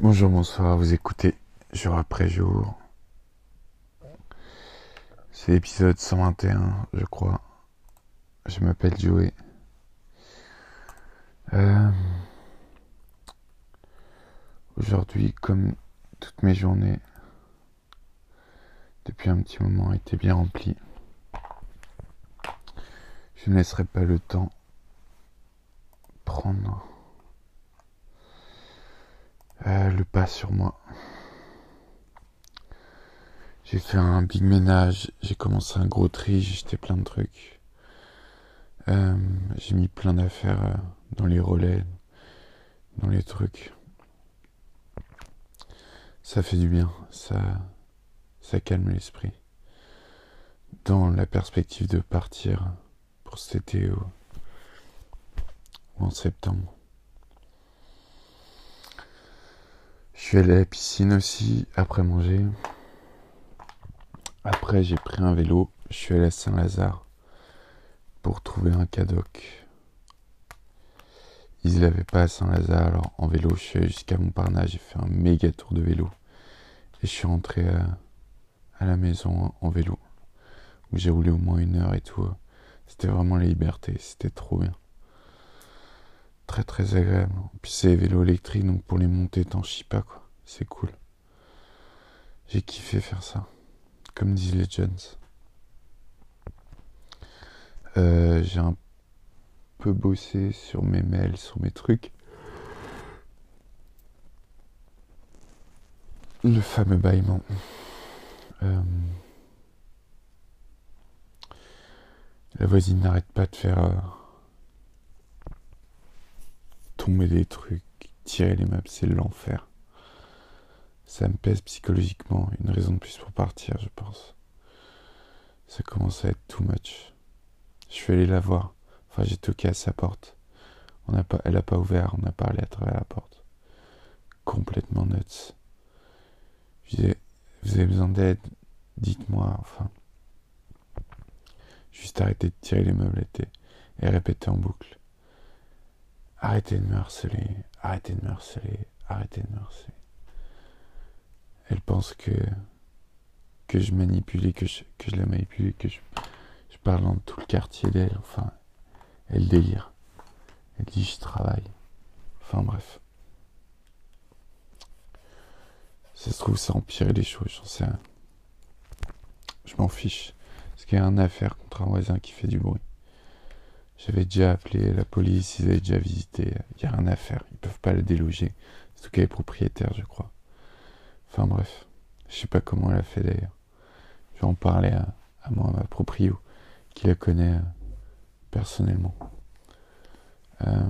Bonjour, bonsoir, vous écoutez jour après jour. C'est l'épisode 121, je crois. Je m'appelle Joey. Euh, Aujourd'hui, comme toutes mes journées, depuis un petit moment, étaient bien remplies. Je ne laisserai pas le temps prendre le pas sur moi. J'ai fait un big ménage, j'ai commencé un gros tri, j'ai jeté plein de trucs. Euh, j'ai mis plein d'affaires euh, dans les relais, dans les trucs. Ça fait du bien, ça calme l'esprit. Dans la perspective de partir pour cet été ou en septembre. Je suis allé à la piscine aussi après manger. Après, j'ai pris un vélo. Je suis allé à Saint-Lazare pour trouver un cadoc. Ils l'avaient pas à Saint-Lazare, alors en vélo, je suis allé jusqu'à Montparnasse. J'ai fait un méga tour de vélo. Et je suis rentré à, la maison en vélo. Où j'ai roulé au moins une heure et tout. C'était vraiment la liberté. C'était trop bien très très agréable. Puis c'est vélo électrique, donc pour les monter, t'en chies pas quoi. C'est cool. J'ai kiffé faire ça. Comme les Legends. Euh, j'ai un peu bossé sur mes mails, sur mes trucs. Le fameux bâillement. Euh, la voisine n'arrête pas de faire. Euh, tomber des trucs, tirer les meubles, c'est l'enfer. Ça me pèse psychologiquement, une raison de plus pour partir, je pense. Ça commence à être too much. Je suis allé la voir. Enfin, j'ai toqué à sa porte. On a pas, elle a pas ouvert, on a parlé à travers la porte. Complètement nuts. Je disais, vous avez besoin d'aide? Dites-moi, enfin. Juste arrêter de tirer les meubles et répéter en boucle. Arrêtez de me harceler, arrêtez de me harceler, arrêtez de me harceler. Elle pense que, que je manipule que je, que je la manipule que je, je parle dans tout le quartier d'elle. Enfin, elle délire. Elle dit je travaille. Enfin bref. Ça se trouve, ça empirer les choses, j'en sais rien. Je m'en fiche. Parce qu'il y a un affaire contre un voisin qui fait du bruit. J'avais déjà appelé la police, ils avaient déjà visité. Il n'y a rien à faire. Ils peuvent pas le déloger. C'est tout cas les propriétaires, je crois. Enfin bref. Je sais pas comment elle a fait d'ailleurs. Je vais en parler à, à moi, à ma proprio, qui la connaît euh, personnellement. Euh,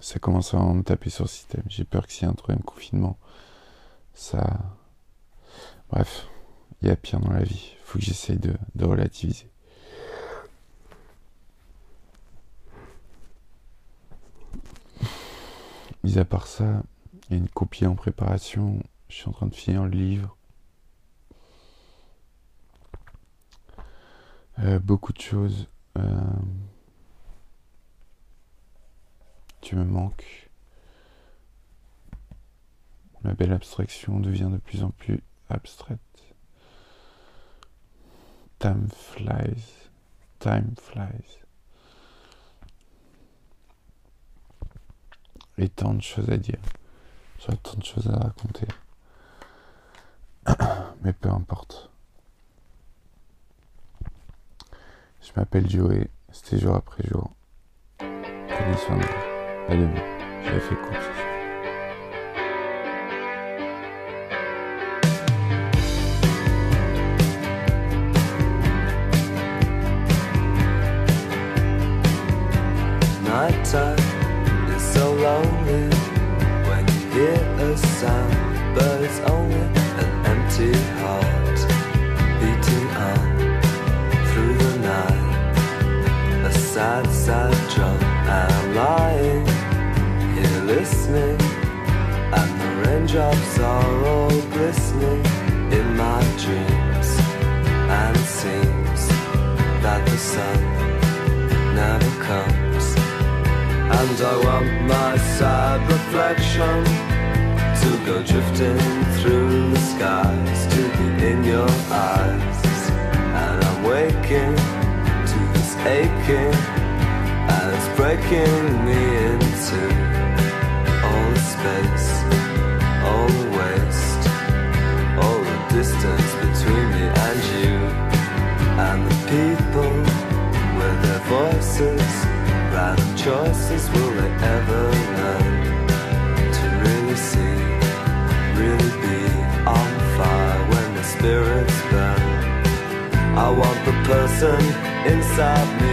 ça commence à me taper sur le système. J'ai peur que s'il y a un troisième confinement, ça. Bref, il y a pire dans la vie faut que j'essaye de, relativiser. Mis à part ça, il y a une copie en préparation. Je suis en train de finir le livre. Euh, beaucoup de choses. Euh, tu me manques. Ma belle abstraction devient de plus en plus abstraite. Time flies. Time flies. Et tant de choses à dire. J'aurais tant de choses à raconter. Mais peu importe. Je m'appelle Joey. C'était jour après jour. Prenez soin de vous. Allez, je l'ai fait court. nighttime is so lonely when you hear a sound, but it's only an empty heart beating on through the night. A sad, sad drum. I'm lying here listening, and the raindrops are all glistening in my dreams. And it seems that the sun never comes. And I want my sad reflection to go drifting through the skies, to be in your eyes. And I'm waking to this aching, and it's breaking me choices. Will they ever learn to really see, really be on fire when the spirits burn? I want the person inside me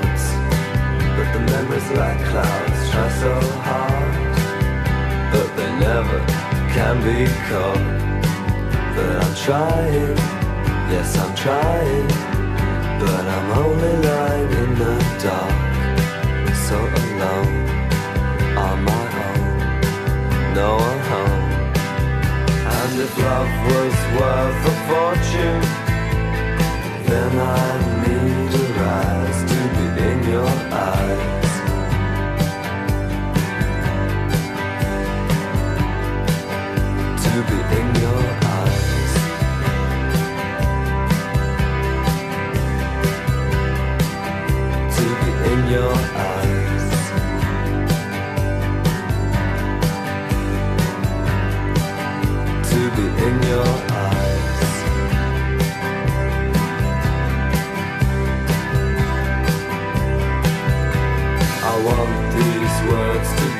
thoughts. But the memories like clouds try so hard, but they never can be caught. But I'm trying, yes I'm trying, but I'm only lying in the dark, so alone on my own no one home. And if love was worth a fortune, then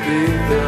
be there.